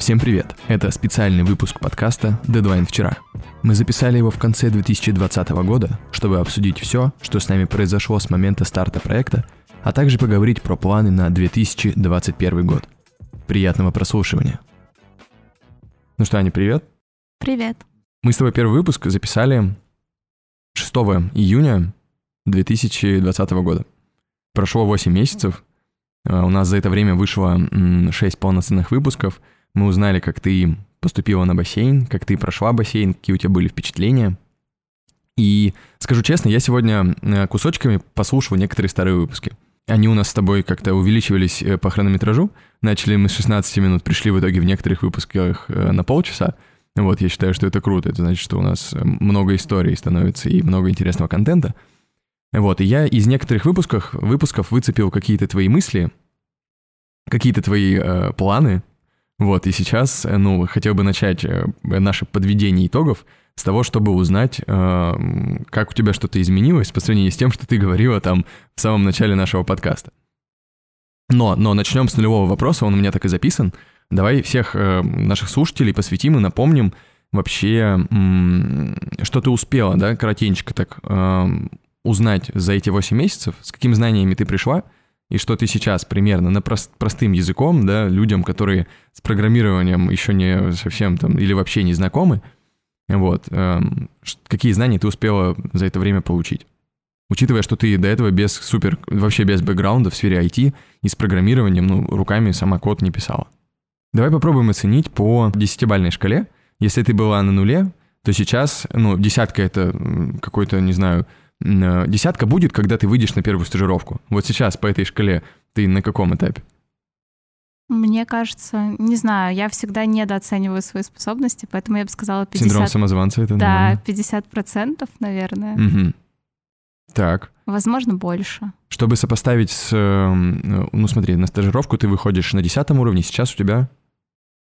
Всем привет! Это специальный выпуск подкаста «Дедлайн вчера». Мы записали его в конце 2020 года, чтобы обсудить все, что с нами произошло с момента старта проекта, а также поговорить про планы на 2021 год. Приятного прослушивания! Ну что, Аня, привет! Привет! Мы с тобой первый выпуск записали 6 июня 2020 года. Прошло 8 месяцев, а, у нас за это время вышло 6 полноценных выпусков — мы узнали, как ты поступила на бассейн, как ты прошла бассейн, какие у тебя были впечатления. И скажу честно, я сегодня э, кусочками послушал некоторые старые выпуски. Они у нас с тобой как-то увеличивались э, по хронометражу. Начали мы с 16 минут, пришли в итоге в некоторых выпусках э, на полчаса. Вот, я считаю, что это круто. Это значит, что у нас много историй становится и много интересного контента. Вот, и я из некоторых выпусков, выпусков выцепил какие-то твои мысли, какие-то твои э, планы, вот, и сейчас, э, ну, хотел бы начать э, наше подведение итогов с того, чтобы узнать, э, как у тебя что-то изменилось по сравнению с тем, что ты говорила там в самом начале нашего подкаста. Но, но начнем с нулевого вопроса, он у меня так и записан. Давай всех наших слушателей посвятим и напомним вообще, что ты успела, да, коротенько так узнать за эти 8 месяцев, с какими знаниями ты пришла — и что ты сейчас примерно на прост, простым языком, да, людям, которые с программированием еще не совсем там или вообще не знакомы, вот, эм, какие знания ты успела за это время получить? Учитывая, что ты до этого без супер, вообще без бэкграунда в сфере IT и с программированием, ну, руками сама код не писала. Давай попробуем оценить по десятибальной шкале. Если ты была на нуле, то сейчас, ну, десятка это какой-то, не знаю, десятка будет, когда ты выйдешь на первую стажировку. Вот сейчас по этой шкале ты на каком этапе? Мне кажется, не знаю, я всегда недооцениваю свои способности, поэтому я бы сказала 50... Синдром самозванца это, Да, наверное. 50 процентов, наверное. Угу. Так. Возможно, больше. Чтобы сопоставить с... Эм, ну, смотри, на стажировку ты выходишь на десятом уровне, сейчас у тебя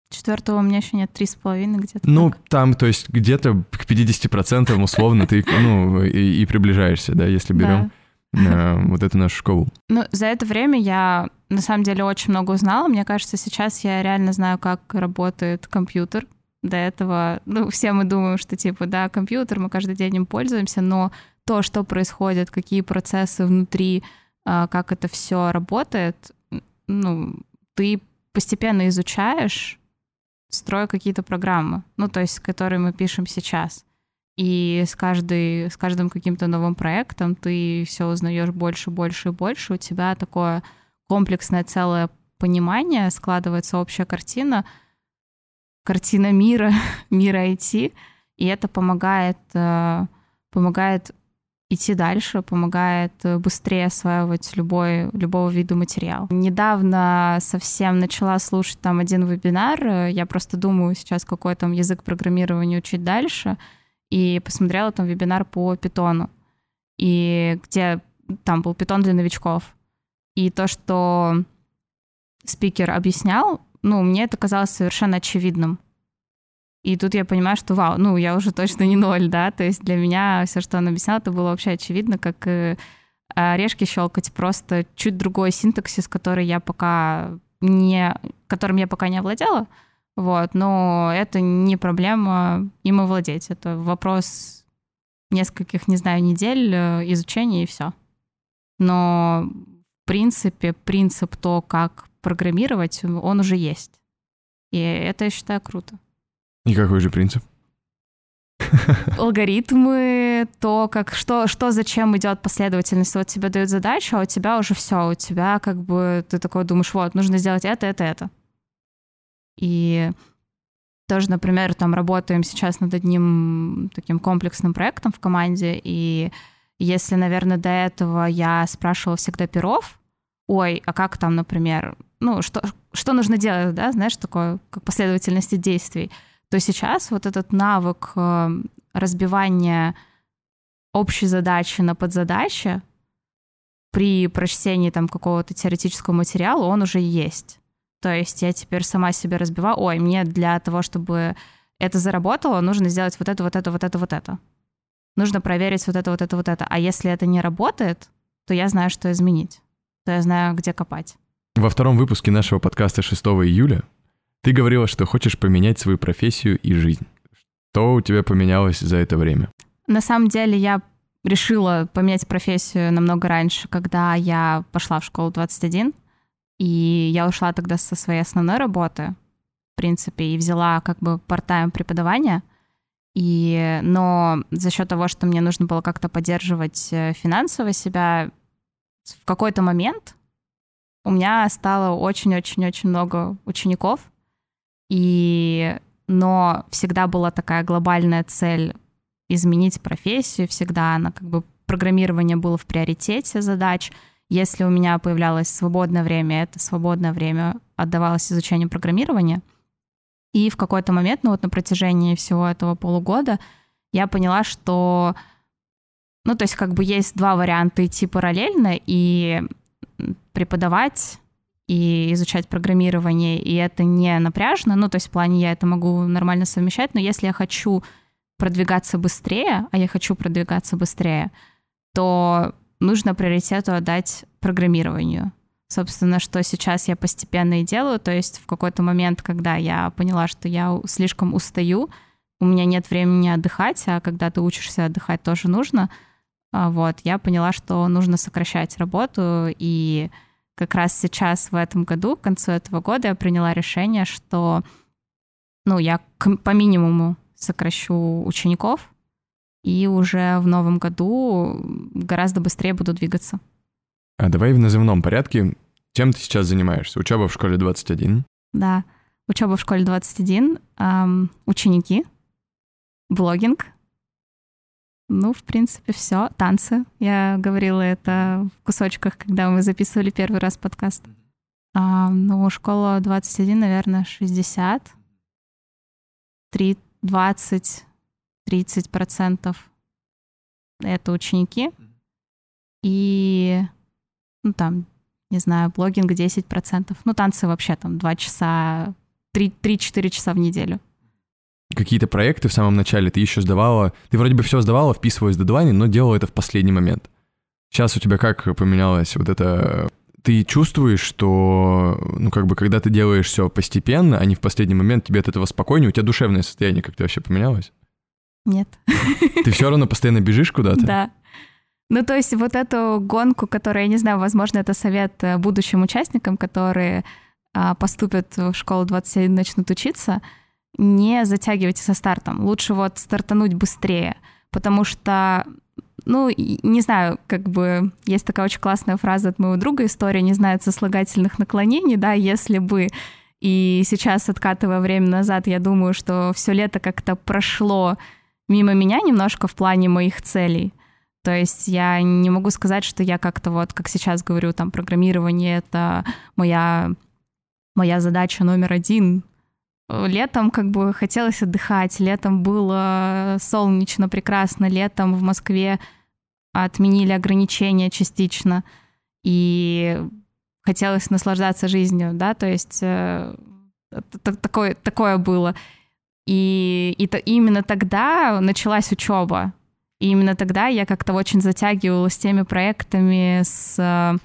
Четвертого у меня еще нет, три с половиной где-то. Ну, так. там, то есть где-то к 50% условно ты, ну, и, и приближаешься, да, если берем да. э, вот эту нашу школу. Ну, за это время я, на самом деле, очень много узнала. Мне кажется, сейчас я реально знаю, как работает компьютер. До этого, ну, все мы думаем, что, типа, да, компьютер, мы каждый день им пользуемся, но то, что происходит, какие процессы внутри, э, как это все работает, ну, ты постепенно изучаешь, строю какие-то программы, ну, то есть, которые мы пишем сейчас. И с, каждой, с каждым каким-то новым проектом ты все узнаешь больше, больше и больше. У тебя такое комплексное целое понимание, складывается общая картина, картина мира, мира IT, и это помогает, э, помогает идти дальше, помогает э, быстрее осваивать любой, любого вида материал. Недавно совсем начала слушать там один вебинар, э, я просто думаю сейчас, какой там язык программирования учить дальше, и посмотрела там вебинар по питону, и где там был питон для новичков. И то, что спикер объяснял, ну, мне это казалось совершенно очевидным. И тут я понимаю, что вау, ну, я уже точно не ноль, да, то есть для меня все, что он объяснял, это было вообще очевидно, как э, орешки щелкать, просто чуть другой синтаксис, который я пока не, которым я пока не овладела, вот, но это не проблема им овладеть, это вопрос нескольких, не знаю, недель э, изучения и все. Но в принципе принцип то, как программировать, он уже есть. И это, я считаю, круто. И какой же принцип? алгоритмы, то, как что, что зачем идет последовательность. Вот тебе дают задачу, а у тебя уже все, у тебя как бы ты такой думаешь, вот, нужно сделать это, это, это. И тоже, например, там работаем сейчас над одним таким комплексным проектом в команде, и если, наверное, до этого я спрашивала всегда перов, ой, а как там, например, ну, что, что нужно делать, да, знаешь, такое, как последовательности действий, то сейчас вот этот навык э, разбивания общей задачи на подзадачи при прочтении там какого-то теоретического материала, он уже есть. То есть я теперь сама себе разбиваю, ой, мне для того, чтобы это заработало, нужно сделать вот это, вот это, вот это, вот это. Нужно проверить вот это, вот это, вот это. А если это не работает, то я знаю, что изменить. То я знаю, где копать. Во втором выпуске нашего подкаста 6 июля Ты говорила, что хочешь поменять свою профессию и жизнь. Что у тебя поменялось за это время? На самом деле я решила поменять профессию намного раньше, когда я пошла в школу 21, и я ушла тогда со своей основной работы, в принципе, и взяла как бы part-time преподавание. И, но за счет того, что мне нужно было как-то поддерживать э, финансово себя, в какой-то момент у меня стало очень-очень-очень много учеников, и, но всегда была такая глобальная цель изменить профессию, всегда она как бы программирование было в приоритете задач. Если у меня появлялось свободное время, это свободное время отдавалось изучению программирования. И в какой-то момент, ну вот на протяжении всего этого полугода, я поняла, что, ну то есть как бы есть два варианта идти параллельно и преподавать и изучать программирование, и это не напряжно, ну, то есть в плане я это могу нормально совмещать, но если я хочу продвигаться быстрее, а я хочу продвигаться быстрее, то нужно приоритету отдать программированию. Собственно, что сейчас я постепенно и делаю, то есть в какой-то момент, когда я поняла, что я слишком устаю, у меня нет времени отдыхать, а когда ты учишься отдыхать, тоже нужно, а, вот, я поняла, что нужно сокращать работу, и как раз сейчас в этом году, к концу этого года, я приняла решение, что ну, я по минимуму сокращу учеников, и уже в новом году гораздо быстрее буду двигаться. А давай в назывном порядке. Чем ты сейчас занимаешься? Учеба в школе 21? Да, учеба в школе 21, эм, ученики, блогинг. Ну, в принципе, все. Танцы. Я говорила это в кусочках, когда мы записывали первый раз подкаст. А, ну, школа 21, наверное, 60. 3, 20, 30 процентов это ученики. И, ну, там, не знаю, блогинг 10 процентов. Ну, танцы вообще там 2 часа, 3-4 часа в неделю. Какие-то проекты в самом начале ты еще сдавала, ты вроде бы все сдавала, вписывалась в дедлайны, но делала это в последний момент. Сейчас у тебя как поменялось вот это ты чувствуешь, что, ну, как бы, когда ты делаешь все постепенно, а не в последний момент, тебе от этого спокойнее, у тебя душевное состояние как-то вообще поменялось? Нет. Ты все равно постоянно бежишь куда-то? Да. Ну, то есть вот эту гонку, которая, я не знаю, возможно, это совет э, будущим участникам, которые а, поступят в школу 27 начнут учиться, не затягивайте со стартом. Лучше вот стартануть быстрее, потому что ну, не знаю, как бы есть такая очень классная фраза от моего друга, история не знает сослагательных наклонений, да, если бы и сейчас, откатывая время назад, я думаю, что все лето как-то прошло мимо меня немножко в плане моих целей. То есть я не могу сказать, что я как-то вот, как сейчас говорю, там, программирование — это моя, моя задача номер один. Летом как бы хотелось отдыхать, летом было солнечно, прекрасно, летом в Москве отменили ограничения частично, и хотелось наслаждаться жизнью, да, то есть э, такое, такое было. И, и то, именно тогда началась учеба. И именно тогда я как-то очень затягивалась с теми проектами, с э,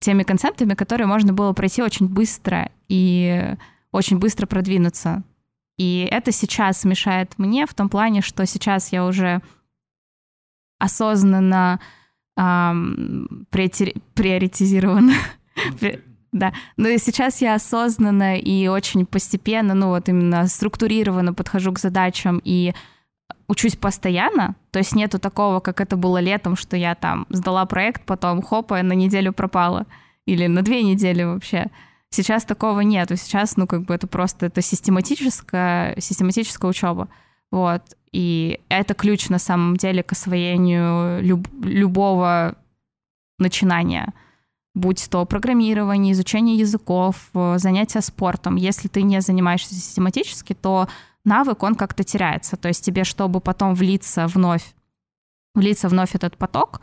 теми концептами, которые можно было пройти очень быстро и очень быстро продвинуться. И это сейчас мешает мне в том плане, что сейчас я уже осознанно эм, приоритизирован. Да, но и сейчас я осознанно и очень постепенно, ну вот именно структурированно подхожу к задачам и учусь постоянно, то есть нету такого, как это было летом, что я там сдала проект, потом хопа, на неделю пропала, или на две недели вообще. Сейчас такого нет, сейчас, ну, как бы это просто, это систематическая, систематическая учеба. Вот. И это ключ на самом деле к освоению люб- любого начинания. Будь то программирование, изучение языков, занятия спортом. Если ты не занимаешься систематически, то навык, он как-то теряется. То есть тебе, чтобы потом влиться вновь, влиться вновь этот поток,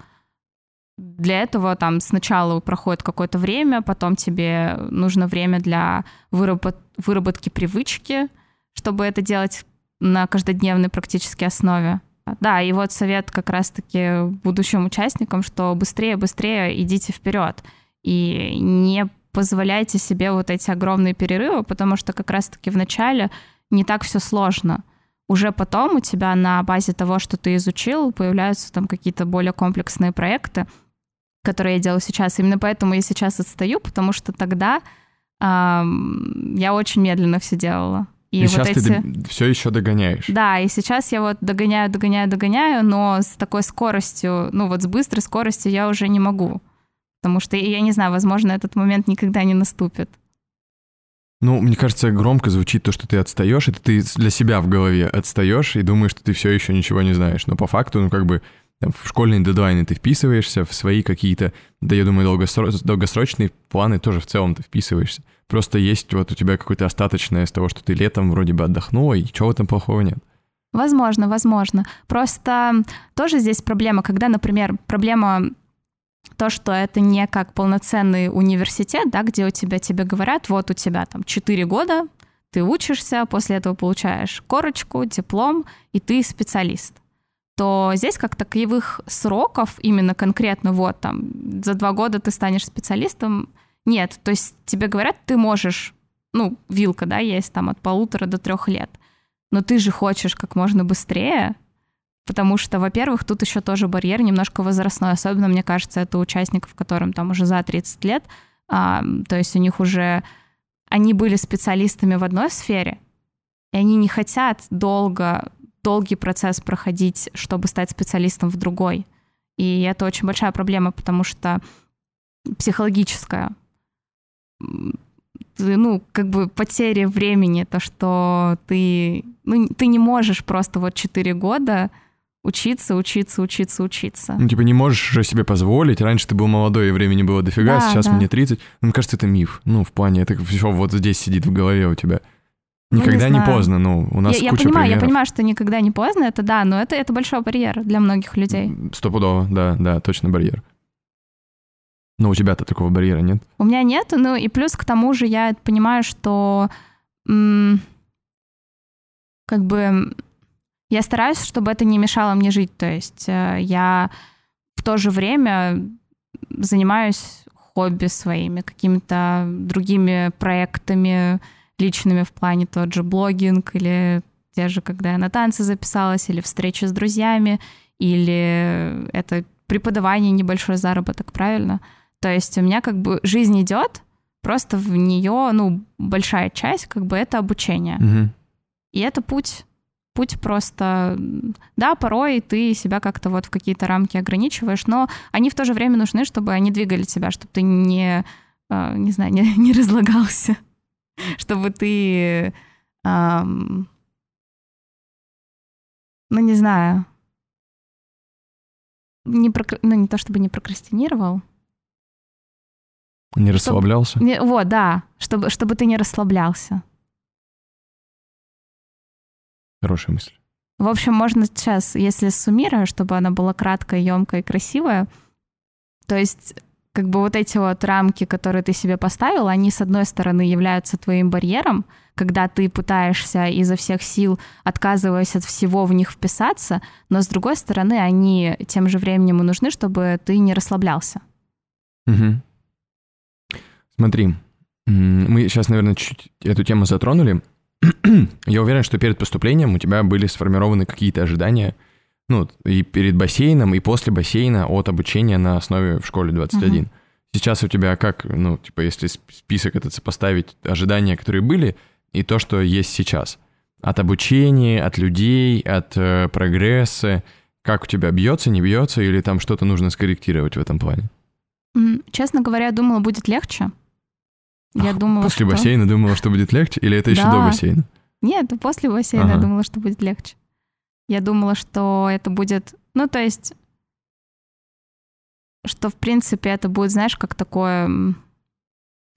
для этого там сначала проходит какое-то время, потом тебе нужно время для выработ- выработки привычки, чтобы это делать на каждодневной практически основе. Да, и вот совет как раз-таки будущим участникам, что быстрее, быстрее идите вперед и не позволяйте себе вот эти огромные перерывы, потому что как раз-таки в начале не так все сложно. Уже потом у тебя на базе того, что ты изучил, появляются там какие-то более комплексные проекты, которые я делаю сейчас. Именно поэтому я сейчас отстаю, потому что тогда эм, я очень медленно все делала. И, и вот сейчас эти... ты все еще догоняешь. Да, и сейчас я вот догоняю, догоняю, догоняю, но с такой скоростью, ну вот с быстрой скоростью я уже не могу. Потому что, я не знаю, возможно, этот момент никогда не наступит. Ну, мне кажется, громко звучит то, что ты отстаешь, это ты для себя в голове отстаешь и думаешь, что ты все еще ничего не знаешь. Но по факту, ну, как бы в школьные дедлайны ты вписываешься, в свои какие-то, да, я думаю, долгосро- долгосрочные планы тоже в целом ты вписываешься. Просто есть вот у тебя какое-то остаточное из того, что ты летом вроде бы отдохнула, и чего этом плохого нет. Возможно, возможно. Просто тоже здесь проблема, когда, например, проблема то, что это не как полноценный университет, да, где у тебя тебе говорят, вот у тебя там 4 года, ты учишься, после этого получаешь корочку, диплом, и ты специалист то здесь как таковых сроков именно конкретно вот там за два года ты станешь специалистом нет. То есть тебе говорят, ты можешь, ну, вилка, да, есть там от полутора до трех лет, но ты же хочешь как можно быстрее, потому что, во-первых, тут еще тоже барьер немножко возрастной, особенно, мне кажется, это участников, которым там уже за 30 лет, а, то есть у них уже, они были специалистами в одной сфере, и они не хотят долго долгий процесс проходить, чтобы стать специалистом в другой. И это очень большая проблема, потому что психологическая, ну, как бы потеря времени, то, что ты, ну, ты не можешь просто вот 4 года учиться, учиться, учиться, учиться. Ну, типа, не можешь же себе позволить. Раньше ты был молодой, и времени было дофига, да, сейчас да. мне 30. Ну, мне кажется, это миф. Ну, в плане, это все вот здесь сидит в голове у тебя. Ну, никогда не, не поздно, ну, у нас я, куча я понимаю, примеров. Я понимаю, что никогда не поздно, это да, но это, это большой барьер для многих людей. Стопудово, да, да, точно барьер. Но у тебя-то такого барьера нет? У меня нет, ну и плюс к тому же я понимаю, что м- как бы я стараюсь, чтобы это не мешало мне жить. То есть э, я в то же время занимаюсь хобби своими, какими-то другими проектами, личными в плане тот же блогинг или те же, когда я на танцы записалась, или встречи с друзьями, или это преподавание, небольшой заработок, правильно? То есть у меня как бы жизнь идет, просто в нее, ну, большая часть, как бы это обучение. Угу. И это путь, путь просто, да, порой ты себя как-то вот в какие-то рамки ограничиваешь, но они в то же время нужны, чтобы они двигали тебя, чтобы ты не, а, не знаю, не, не разлагался чтобы ты, эм, ну не знаю, не прокр... ну не то чтобы не прокрастинировал. Не расслаблялся? Чтоб... Не, вот, да, чтобы, чтобы ты не расслаблялся. Хорошая мысль. В общем, можно сейчас, если суммирую, чтобы она была краткая, емкая и красивая, то есть как бы вот эти вот рамки, которые ты себе поставил, они, с одной стороны, являются твоим барьером, когда ты пытаешься изо всех сил, отказываясь от всего, в них вписаться, но, с другой стороны, они тем же временем и нужны, чтобы ты не расслаблялся. Угу. Смотри, мы сейчас, наверное, чуть эту тему затронули. Я уверен, что перед поступлением у тебя были сформированы какие-то ожидания — ну, и перед бассейном, и после бассейна от обучения на основе в школе 21. Угу. Сейчас у тебя как, ну, типа, если список этот сопоставить, ожидания, которые были, и то, что есть сейчас? От обучения, от людей, от э, прогресса, как у тебя бьется, не бьется, или там что-то нужно скорректировать в этом плане? Честно говоря, думала, будет легче. Я думала, после что... бассейна думала, что будет легче, или это еще да. до бассейна? Нет, после бассейна ага. думала, что будет легче. Я думала, что это будет... Ну, то есть, что, в принципе, это будет, знаешь, как такое...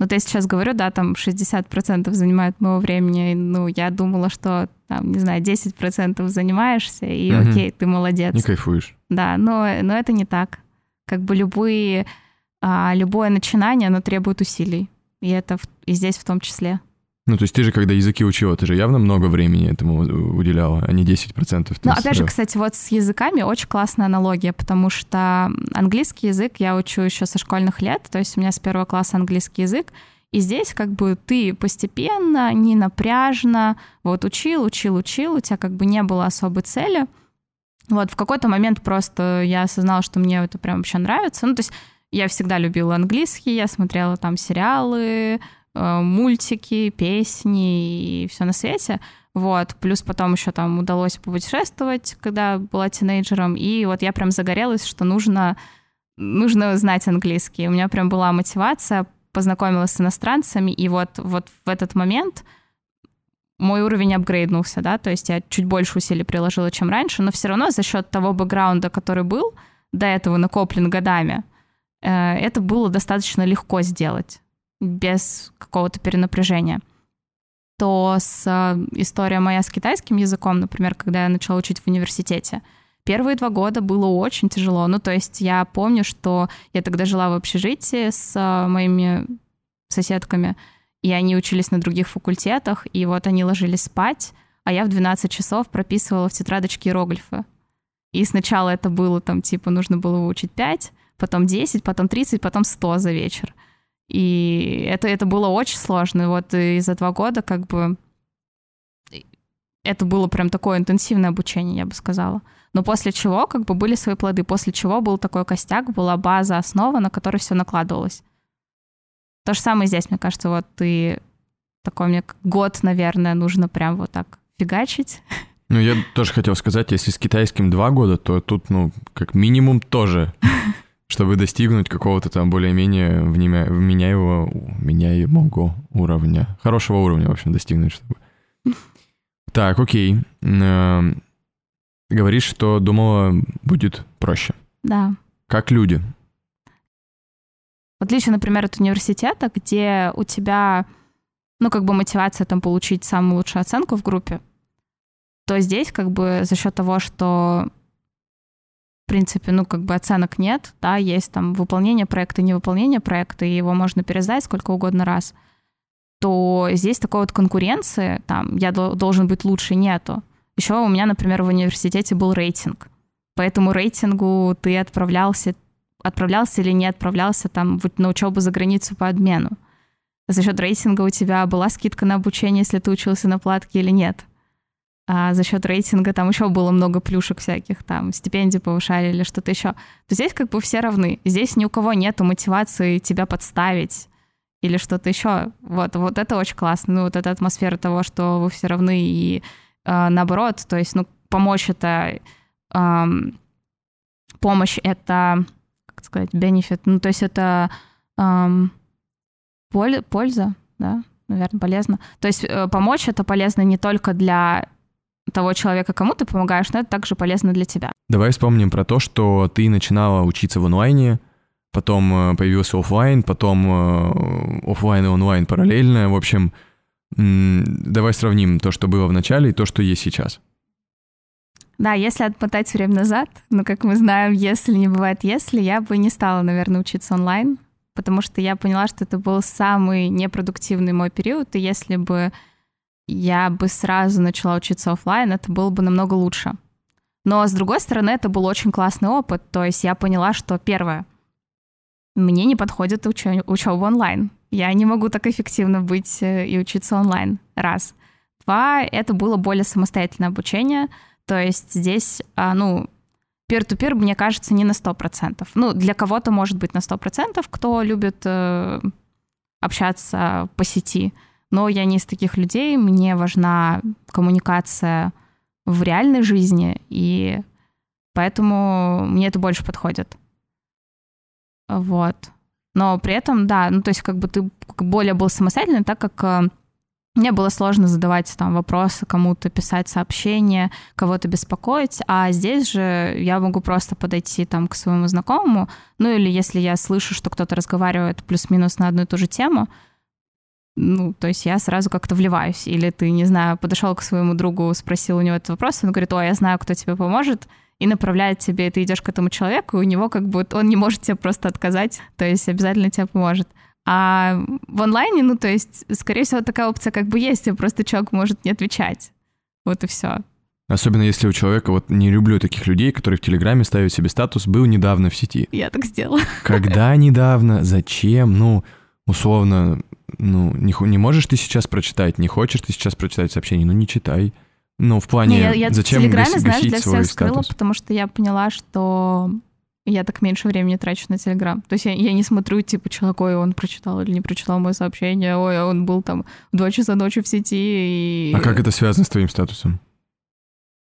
Вот я сейчас говорю, да, там 60% занимает моего времени. Ну, я думала, что, там, не знаю, 10% занимаешься, и угу. окей, ты молодец. Не кайфуешь. Да, но, но это не так. Как бы любые, а, любое начинание, оно требует усилий. И это в, и здесь в том числе. Ну, то есть ты же, когда языки учила, ты же явно много времени этому уделяла, а не 10%. Ну, опять же, кстати, вот с языками очень классная аналогия, потому что английский язык я учу еще со школьных лет, то есть у меня с первого класса английский язык, и здесь как бы ты постепенно, не напряжно, вот учил, учил, учил, у тебя как бы не было особой цели. Вот в какой-то момент просто я осознала, что мне это прям вообще нравится. Ну, то есть я всегда любила английский, я смотрела там сериалы, мультики, песни и все на свете. Вот, плюс потом еще там удалось путешествовать, когда была тинейджером, и вот я прям загорелась, что нужно, нужно знать английский. У меня прям была мотивация, познакомилась с иностранцами, и вот, вот в этот момент мой уровень апгрейднулся, да, то есть я чуть больше усилий приложила, чем раньше, но все равно за счет того бэкграунда, который был до этого накоплен годами, э, это было достаточно легко сделать без какого-то перенапряжения то с э, история моя с китайским языком, например, когда я начала учить в университете, первые два года было очень тяжело. Ну, то есть я помню, что я тогда жила в общежитии с э, моими соседками, и они учились на других факультетах, и вот они ложились спать, а я в 12 часов прописывала в тетрадочке иероглифы. И сначала это было там, типа, нужно было выучить 5, потом 10, потом 30, потом 100 за вечер. И это, это было очень сложно. И вот и за два года как бы это было прям такое интенсивное обучение, я бы сказала. Но после чего как бы были свои плоды, после чего был такой костяк, была база, основа, на которой все накладывалось. То же самое здесь, мне кажется, вот ты такой мне год, наверное, нужно прям вот так фигачить. Ну, я тоже хотел сказать, если с китайским два года, то тут, ну, как минимум тоже чтобы достигнуть какого-то там более-менее вменяемого, вменяемого уровня. Хорошего уровня, в общем, достигнуть, чтобы... Так, окей. Эм, говоришь, что думала, будет проще. Да. Как люди? В отличие, например, от университета, где у тебя, ну, как бы мотивация там получить самую лучшую оценку в группе, то здесь как бы за счет того, что в принципе, ну, как бы оценок нет, да, есть там выполнение проекта, невыполнение проекта, и его можно пересдать сколько угодно раз, то здесь такой вот конкуренции, там, я должен быть лучше, нету. Еще у меня, например, в университете был рейтинг. По этому рейтингу ты отправлялся, отправлялся или не отправлялся там на учебу за границу по обмену. За счет рейтинга у тебя была скидка на обучение, если ты учился на платке или нет а за счет рейтинга там еще было много плюшек всяких, там стипендии повышали или что-то еще, то здесь как бы все равны. Здесь ни у кого нету мотивации тебя подставить или что-то еще. Вот, вот это очень классно. Ну, вот эта атмосфера того, что вы все равны и э, наоборот, то есть, ну, помочь это... Э, помощь это, как сказать, benefit, ну, то есть это э, польза, да, наверное, полезно. То есть э, помочь это полезно не только для того человека, кому ты помогаешь, но это также полезно для тебя. Давай вспомним про то, что ты начинала учиться в онлайне, потом э, появился офлайн, потом э, офлайн и онлайн параллельно. В общем, давай сравним то, что было в начале, и то, что есть сейчас. Да, если отмотать время назад, ну, как мы знаем, если не бывает если, я бы не стала, наверное, учиться онлайн, потому что я поняла, что это был самый непродуктивный мой период, и если бы я бы сразу начала учиться офлайн, это было бы намного лучше. Но, с другой стороны, это был очень классный опыт. То есть я поняла, что первое, мне не подходит учё- учеба онлайн. Я не могу так эффективно быть э, и учиться онлайн. Раз. Два, это было более самостоятельное обучение. То есть здесь, а, ну, пир-ту-пир, мне кажется, не на 100%. Ну, для кого-то может быть на 100%, кто любит э, общаться по сети. Но я не из таких людей, мне важна коммуникация в реальной жизни, и поэтому мне это больше подходит. Вот. Но при этом, да, ну то есть как бы ты более был самостоятельный, так как э, мне было сложно задавать там вопросы, кому-то писать сообщения, кого-то беспокоить, а здесь же я могу просто подойти там к своему знакомому, ну или если я слышу, что кто-то разговаривает плюс-минус на одну и ту же тему, ну, то есть я сразу как-то вливаюсь. Или ты, не знаю, подошел к своему другу, спросил у него этот вопрос, он говорит, о, я знаю, кто тебе поможет, и направляет тебе, и ты идешь к этому человеку, и у него как бы он не может тебе просто отказать, то есть обязательно тебе поможет. А в онлайне, ну, то есть, скорее всего, такая опция как бы есть, и просто человек может не отвечать. Вот и все. Особенно если у человека, вот не люблю таких людей, которые в Телеграме ставят себе статус «был недавно в сети». Я так сделала. Когда недавно? Зачем? Ну, условно, ну, не, не можешь ты сейчас прочитать, не хочешь ты сейчас прочитать сообщение, ну, не читай. Ну, в плане, Не, я, я зачем в Телеграме, гаси- знаешь, для всех скрыла, потому что я поняла, что я так меньше времени трачу на Телеграм. То есть я, я не смотрю, типа, человек, ой, он прочитал или не прочитал мое сообщение, ой, он был там в 2 часа ночи в сети. И... А как это связано с твоим статусом?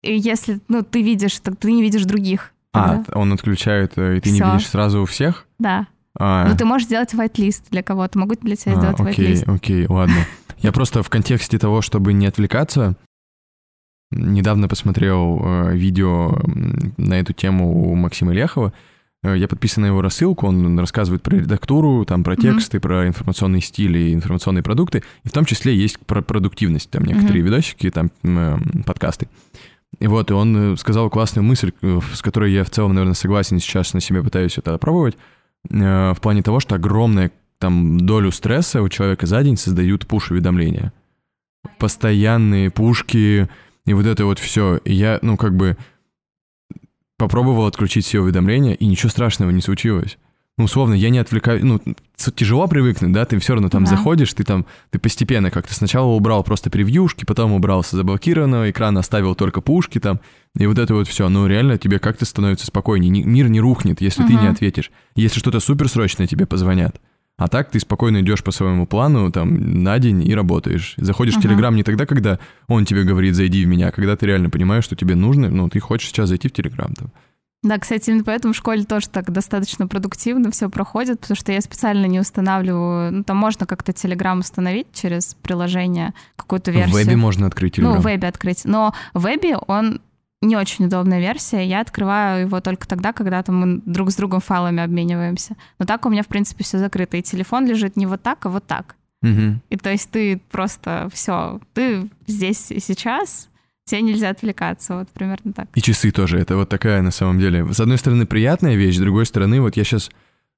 И если, ну, ты видишь, так ты не видишь других. А, тогда. он отключает, э, и ты не Всё. видишь сразу у всех? Да. А, Ну, ты можешь сделать white-лист для кого-то. Могу для тебя а, сделать окей, white-лист. окей, ладно. Я просто в контексте того, чтобы не отвлекаться, недавно посмотрел э, видео на эту тему у Максима Лехова. Э, Я подписан на его рассылку, он рассказывает про редактуру, там про тексты, про информационные стили, информационные продукты, и в том числе есть про продуктивность, там некоторые видосики, там э, подкасты. И вот, и он сказал классную мысль, с которой я в целом, наверное, согласен, сейчас на себе пытаюсь это опробовать, в плане того, что огромная там долю стресса у человека за день создают пуш-уведомления. Постоянные пушки и вот это вот все. И я, ну, как бы попробовал отключить все уведомления, и ничего страшного не случилось. Ну, условно, я не отвлекаю, ну, тяжело привыкнуть, да, ты все равно там Да. заходишь, ты там, ты постепенно как-то сначала убрал просто превьюшки, потом убрался заблокированного экрана, оставил только пушки там, и вот это вот все. Ну, реально тебе как-то становится спокойнее. Ни- мир не рухнет, если ты не ответишь. Если что-то суперсрочное, тебе позвонят. А так ты спокойно идешь по своему плану там на день и работаешь. Заходишь в Мгм. Телеграм не тогда, когда он тебе говорит «зайди в меня», а когда ты реально понимаешь, что тебе нужно, ну, ты хочешь сейчас зайти в Телеграм там. Да, кстати, именно поэтому в школе тоже так достаточно продуктивно все проходит, потому что я специально не устанавливаю. Ну, там можно как-то Телеграм установить через приложение, какую-то версию. В вебе можно открыть Телеграм. Ну, в вебе открыть. Но в вебе он не очень удобная версия. Я открываю его только тогда, когда там мы друг с другом файлами обмениваемся. Но так у меня, в принципе, все закрыто. И телефон лежит не вот так, а вот так. Мгм. И то есть ты просто все, ты здесь и сейчас, тебе нельзя отвлекаться. Вот примерно так. И часы тоже. Это вот такая на самом деле. С одной стороны, приятная вещь, с другой стороны, вот я сейчас...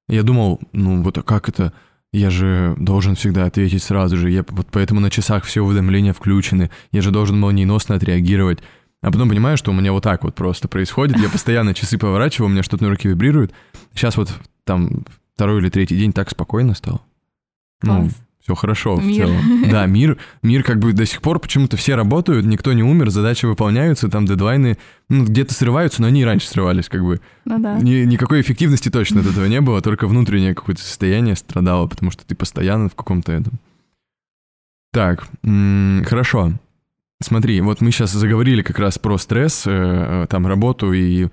Я думал, ну вот а как это? Я же должен всегда ответить сразу же. Я, вот поэтому на часах все уведомления включены. Я же должен молниеносно отреагировать. А потом понимаю, что у меня вот так вот просто происходит. Я постоянно часы поворачиваю, у меня что-то на руке вибрирует. Сейчас вот там второй или третий день так спокойно стало. Ну, Класс. Все хорошо в Мир. целом. Да, мир, мир как бы до сих пор почему-то все работают, никто не умер, задачи выполняются, там дедлайны ну, где-то срываются, но они и раньше срывались, как бы. Ну да. Ни- никакой эффективности точно от этого не было, только внутреннее какое-то состояние страдало, потому что ты постоянно в каком-то этом. Так, м, хорошо. Смотри, вот мы сейчас заговорили как раз про стресс, э, э, там работу и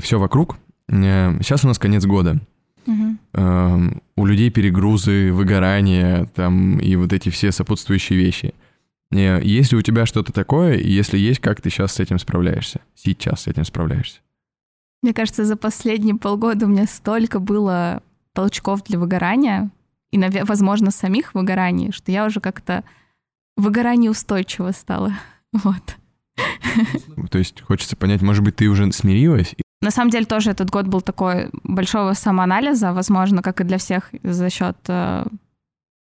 все вокруг. Сейчас у нас конец года. Эм, у людей перегрузы, выгорание там и вот эти все сопутствующие вещи. Э, Есть ли у тебя что-то такое, и если есть, как ты сейчас с этим справляешься? Сейчас с этим справляешься? Мне кажется, за последние полгода у меня столько было толчков для выгорания, и, возможно, самих выгораний, что я уже как-то выгорание устойчиво стала. Вот. То есть хочется понять, может быть, ты уже смирилась? и- На самом деле тоже этот год был такой большого самоанализа, возможно, как и для всех за счет э,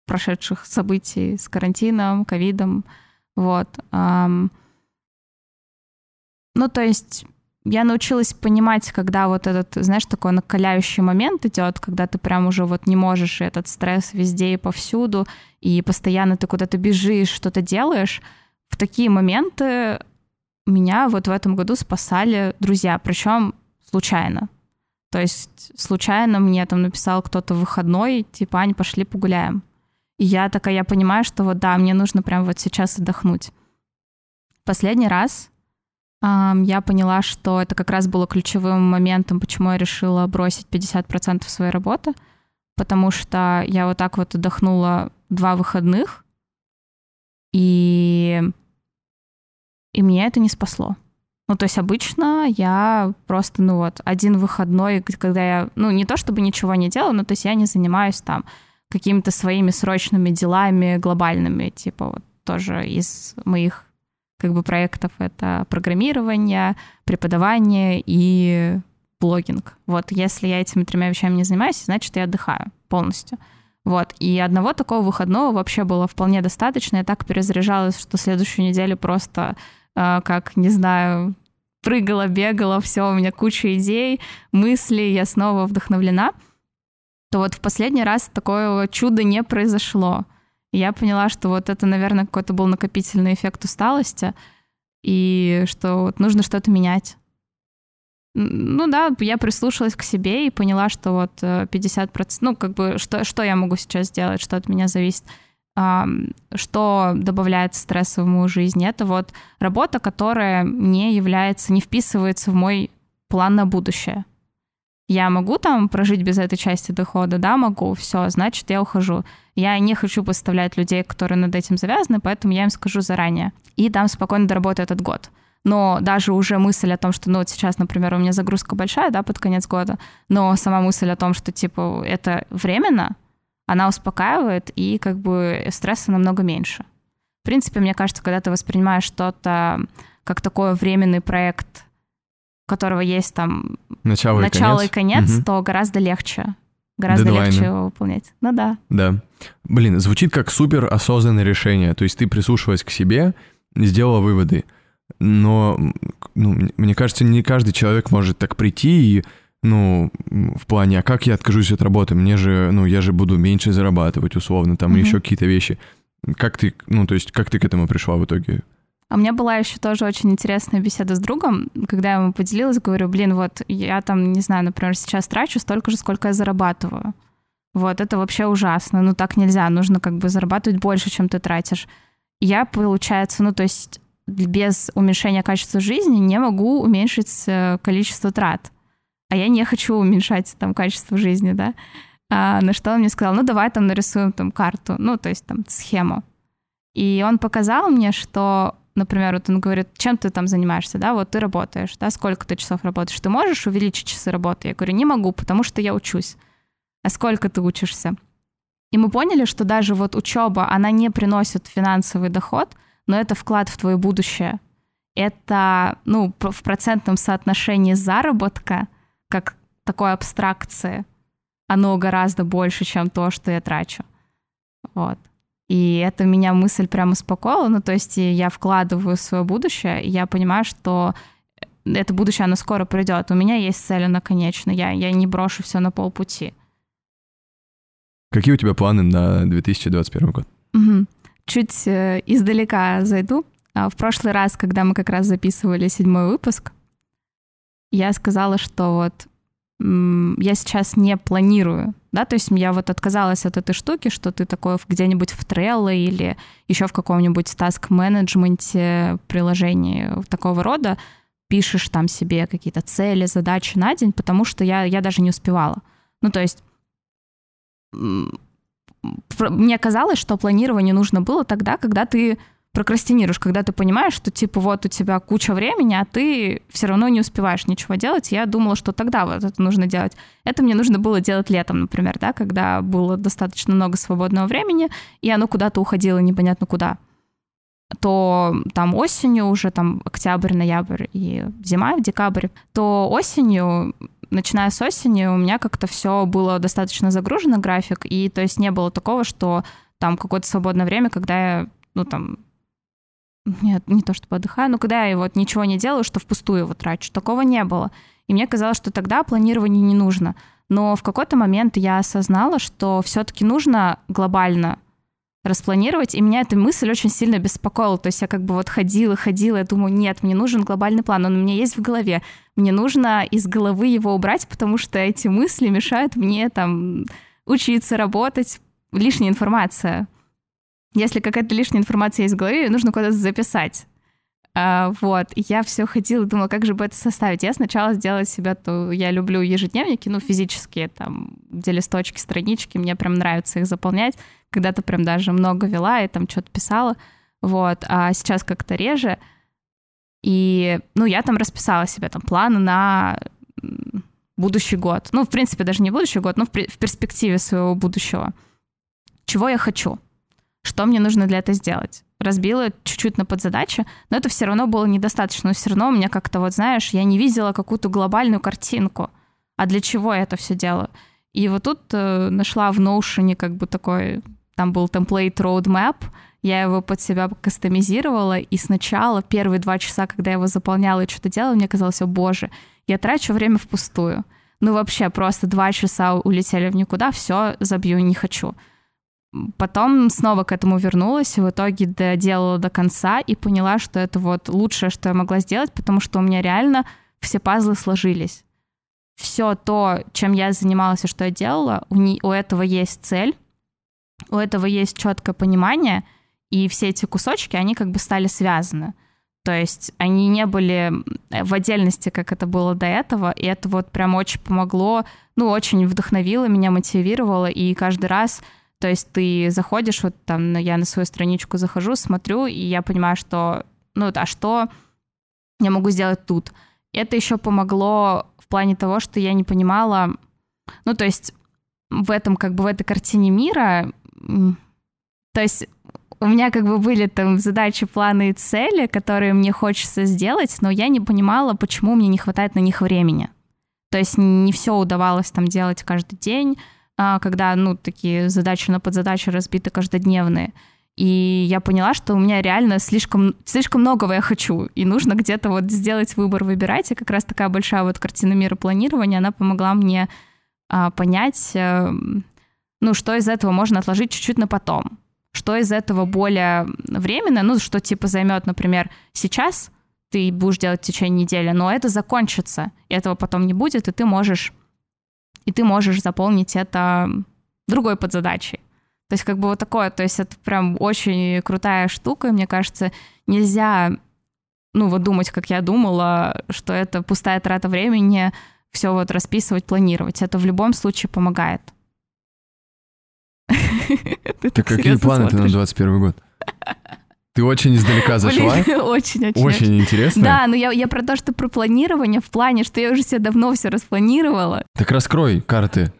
прошедших событий с карантином, ковидом. Вот. Ам. Ну, то есть я научилась понимать, когда вот этот, знаешь, такой накаляющий момент идет, когда ты прям уже вот не можешь, и этот стресс везде и повсюду, и постоянно ты куда-то бежишь, что-то делаешь. В такие моменты меня вот в этом году спасали друзья, причем случайно. То есть случайно мне там написал кто-то выходной, типа, Ань, пошли погуляем. И я такая, я понимаю, что вот да, мне нужно прям вот сейчас отдохнуть. Последний раз ам, я поняла, что это как раз было ключевым моментом, почему я решила бросить 50% своей работы, потому что я вот так вот отдохнула два выходных, и, и меня это не спасло. Ну, то есть обычно я просто, ну вот, один выходной, когда я, ну, не то чтобы ничего не делаю, но то есть я не занимаюсь там какими-то своими срочными делами глобальными, типа вот тоже из моих как бы проектов это программирование, преподавание и блогинг. Вот если я этими тремя вещами не занимаюсь, значит, я отдыхаю полностью. Вот. И одного такого выходного вообще было вполне достаточно. Я так перезаряжалась, что следующую неделю просто как, не знаю, прыгала, бегала, все, у меня куча идей, мыслей, я снова вдохновлена. То вот в последний раз такое чудо не произошло. Я поняла, что вот это, наверное, какой-то был накопительный эффект усталости, и что вот нужно что-то менять. Ну да, я прислушалась к себе и поняла, что вот 50%, э, ну как бы, что, что я могу сейчас сделать, что от меня зависит, что добавляет стресса в мою жизнь. Это вот работа, которая не является, не вписывается в мой план на будущее. Я могу там прожить без этой части дохода? Да, могу. Все, значит, я ухожу. Я не хочу поставлять людей, которые над этим завязаны, поэтому я им скажу заранее. И там спокойно доработаю этот год но даже уже мысль о том, что, ну, вот сейчас, например, у меня загрузка большая, да, под конец года, но сама мысль о том, что, типа, это временно, она успокаивает, и как бы стресса намного меньше. В принципе, мне кажется, когда ты воспринимаешь что-то как такой временный проект, у которого есть там начало, начало и конец, и конец угу. то гораздо легче. Гораздо Дедлайны. легче его выполнять. Ну да. Да. Блин, звучит как супер осознанное решение. То есть ты прислушиваясь к себе, сделала выводы но ну, мне кажется, не каждый человек может так прийти и ну, в плане, а как я откажусь от работы? Мне же, ну, я же буду меньше зарабатывать, условно, там, mm-hmm. еще какие-то вещи. Как ты, ну, то есть, как ты к этому пришла в итоге? А у меня была еще тоже очень интересная беседа с другом, когда я ему поделилась, говорю, блин, вот я там, не знаю, например, сейчас трачу столько же, сколько я зарабатываю. Вот, это вообще ужасно. Ну, так нельзя. Нужно как бы зарабатывать больше, чем ты тратишь. Я, получается, ну, то есть без уменьшения качества жизни не могу уменьшить э, количество трат. А я не хочу уменьшать там качество жизни, да. А, на что он мне сказал, ну давай там нарисуем там карту, ну то есть там схему. И он показал мне, что, например, вот он говорит, чем ты там занимаешься, да, вот ты работаешь, да, сколько ты часов работаешь, ты можешь увеличить часы работы? Я говорю, не могу, потому что я учусь. А сколько ты учишься? И мы поняли, что даже вот учеба, она не приносит финансовый доход, но это вклад в твое будущее. Это, ну, в процентном соотношении заработка, как такой абстракции, оно гораздо больше, чем то, что я трачу. Вот. И это меня мысль прямо успокоила. Ну, то есть я вкладываю в свое будущее, и я понимаю, что это будущее, оно скоро придет. У меня есть цель, она конечна. Я, я не брошу все на полпути. Какие у тебя планы на 2021 год? Угу чуть э, издалека зайду. А в прошлый раз, когда мы как раз записывали седьмой выпуск, я сказала, что вот я сейчас не планирую, да, то есть я вот отказалась от этой штуки, что ты такой где-нибудь в Trello или еще в каком-нибудь таск-менеджменте приложении такого рода пишешь там себе какие-то цели, задачи на день, потому что я, я даже не успевала. Ну, то есть мне казалось, что планирование нужно было тогда, когда ты прокрастинируешь, когда ты понимаешь, что типа вот у тебя куча времени, а ты все равно не успеваешь ничего делать. Я думала, что тогда вот это нужно делать. Это мне нужно было делать летом, например, да, когда было достаточно много свободного времени, и оно куда-то уходило непонятно куда. То там осенью уже, там октябрь, ноябрь и зима, декабрь, то осенью начиная с осени у меня как-то все было достаточно загружено, график, и то есть не было такого, что там какое-то свободное время, когда я, ну там, нет, не то чтобы отдыхаю, но когда я вот ничего не делаю, что впустую его трачу, такого не было. И мне казалось, что тогда планирование не нужно. Но в какой-то момент я осознала, что все-таки нужно глобально распланировать, и меня эта мысль очень сильно беспокоила. То есть я как бы вот ходила, ходила, я думаю, нет, мне нужен глобальный план, он у меня есть в голове. Мне нужно из головы его убрать, потому что эти мысли мешают мне там учиться, работать, лишняя информация. Если какая-то лишняя информация есть в голове, ее нужно куда-то записать. А, вот, я все ходила думала, как же бы это составить. Я сначала сделала себе, то я люблю ежедневники, ну, физические, там, где листочки, странички, мне прям нравится их заполнять. Когда-то прям даже много вела и там что-то писала, вот, а сейчас как-то реже. И, ну, я там расписала себе там планы на будущий год. Ну, в принципе, даже не будущий год, но в, в перспективе своего будущего. Чего я хочу? Что мне нужно для этого сделать? разбила чуть-чуть на подзадачи, но это все равно было недостаточно. Но все равно у меня как-то, вот знаешь, я не видела какую-то глобальную картинку. А для чего я это все делаю? И вот тут э, нашла в Notion как бы такой, там был template roadmap, я его под себя кастомизировала, и сначала первые два часа, когда я его заполняла и что-то делала, мне казалось, о боже, я трачу время впустую. Ну вообще просто два часа улетели в никуда, все, забью, не хочу. Потом снова к этому вернулась, в итоге доделала до конца и поняла, что это вот лучшее, что я могла сделать, потому что у меня реально все пазлы сложились. Все то, чем я занималась и что я делала, у, не, у этого есть цель, у этого есть четкое понимание, и все эти кусочки, они как бы стали связаны. То есть они не были в отдельности, как это было до этого, и это вот прям очень помогло, ну, очень вдохновило меня, мотивировало, и каждый раз, то есть ты заходишь, вот там, я на свою страничку захожу, смотрю, и я понимаю, что, ну, а что я могу сделать тут? Это еще помогло в плане того, что я не понимала, ну, то есть в этом, как бы в этой картине мира, то есть у меня как бы были там задачи, планы и цели, которые мне хочется сделать, но я не понимала, почему мне не хватает на них времени. То есть не все удавалось там делать каждый день, когда, ну, такие задачи на подзадачи разбиты каждодневные. И я поняла, что у меня реально слишком, слишком многого я хочу, и нужно где-то вот сделать выбор, выбирать. И как раз такая большая вот картина мира планирования, она помогла мне а, понять, а, ну, что из этого можно отложить чуть-чуть на потом что из этого более временно, ну, что типа займет, например, сейчас ты будешь делать в течение недели, но это закончится, и этого потом не будет, и ты можешь, и ты можешь заполнить это другой подзадачей. То есть как бы вот такое, то есть это прям очень крутая штука, и мне кажется, нельзя, ну вот думать, как я думала, что это пустая трата времени, все вот расписывать, планировать. Это в любом случае помогает. Так какие планы ты на 21 год? Ты очень издалека зашла. Очень-очень. Очень интересно. Да, но я, я про то, что про планирование в плане, что я уже себе давно все распланировала. Так раскрой карты.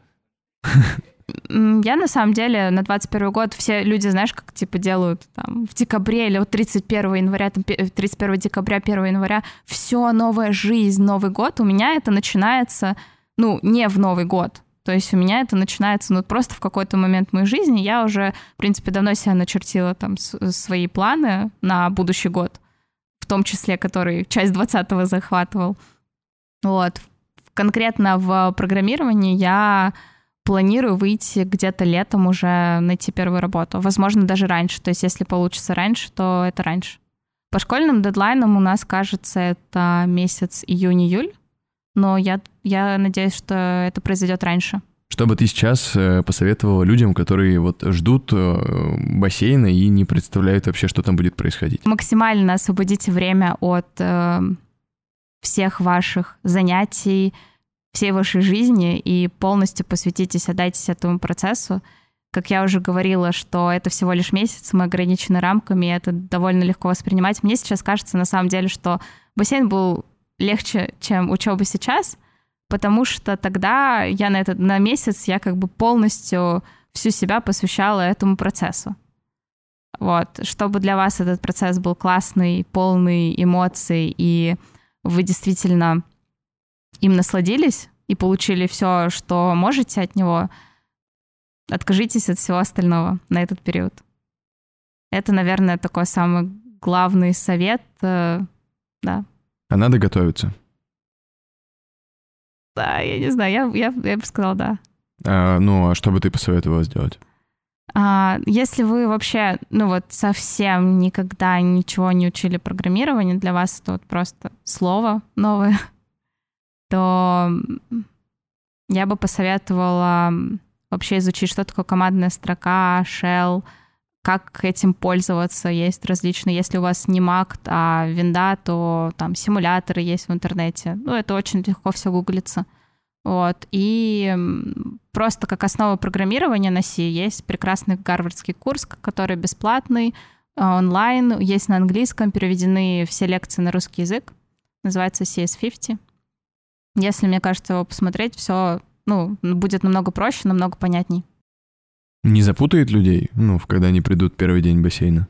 Я на самом деле на 21 год все люди, знаешь, как типа делают там в декабре или вот 31 января, там, 31 декабря, 1 января, все новая жизнь, Новый год. У меня это начинается, ну, не в Новый год. То есть у меня это начинается, ну, просто в какой-то момент моей жизни я уже, в принципе, давно себя начертила там свои планы на будущий год, в том числе, который часть 20-го захватывал. Вот. Конкретно в программировании я планирую выйти где-то летом уже найти первую работу. Возможно, даже раньше. То есть, если получится раньше, то это раньше. По школьным дедлайнам у нас, кажется, это месяц июнь-июль но я, я надеюсь, что это произойдет раньше. Что бы ты сейчас э, посоветовала людям, которые вот ждут э, бассейна и не представляют вообще, что там будет происходить? Максимально освободите время от э, всех ваших занятий, всей вашей жизни и полностью посвятитесь, отдайтесь этому процессу. Как я уже говорила, что это всего лишь месяц, мы ограничены рамками, и это довольно легко воспринимать. Мне сейчас кажется, на самом деле, что бассейн был легче, чем учеба сейчас, потому что тогда я на этот на месяц я как бы полностью всю себя посвящала этому процессу. Вот, чтобы для вас этот процесс был классный, полный эмоций, и вы действительно им насладились и получили все, что можете от него, откажитесь от всего остального на этот период. Это, наверное, такой самый главный совет, э, да. А надо готовиться? Да, я не знаю, я, я, я бы сказала да. А, ну, а что бы ты посоветовала сделать? А, если вы вообще, ну вот совсем никогда ничего не учили программирование, для вас это вот просто слово новое, то я бы посоветовала вообще изучить, что такое командная строка, shell, как этим пользоваться. Есть различные, если у вас не Mac, а винда, то там симуляторы есть в интернете. Ну, это очень легко все гуглится. Вот. И просто как основа программирования на C есть прекрасный гарвардский курс, который бесплатный, а, онлайн, есть на английском, переведены все лекции на русский язык. Называется CS50. Если, мне кажется, его посмотреть, все ну, будет намного проще, намного понятней. Не запутает людей, ну, когда они придут первый день бассейна?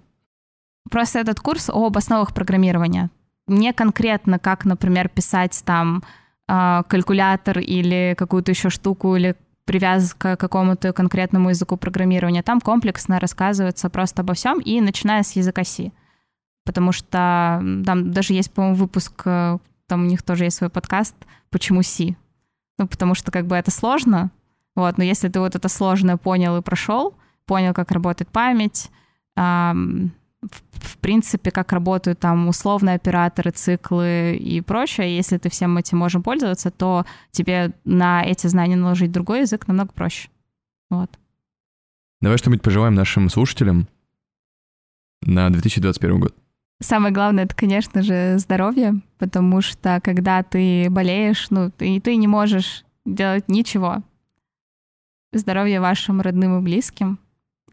Просто этот курс об основах программирования. Не конкретно, как, например, писать там э, калькулятор или какую-то еще штуку, или привязка к какому-то конкретному языку программирования. Там комплексно рассказывается просто обо всем, и начиная с языка C. Потому что там даже есть, по-моему, выпуск, э, там у них тоже есть свой подкаст «Почему C?». Ну, потому что как бы это сложно, вот, но если ты вот это сложное понял и прошел, понял, как работает память, в принципе, как работают там условные операторы, циклы и прочее. Если ты всем этим можем пользоваться, то тебе на эти знания наложить другой язык намного проще. Вот. Давай что-нибудь пожелаем нашим слушателям на 2021 год. Самое главное, это, конечно же, здоровье, потому что когда ты болеешь, ну, ты, ты не можешь делать ничего. Здоровье вашим родным и близким.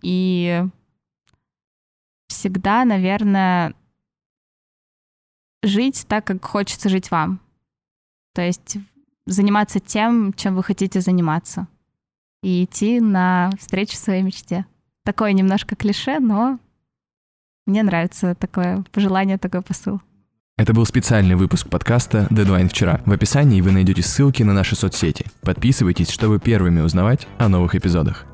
И всегда, наверное, жить так, как хочется жить вам. То есть заниматься тем, чем вы хотите заниматься. И идти на встречу своей мечте. Такое немножко клише, но мне нравится такое пожелание, такой посыл. Это был специальный выпуск подкаста «Дедлайн вчера». В описании вы найдете ссылки на наши соцсети. Подписывайтесь, чтобы первыми узнавать о новых эпизодах.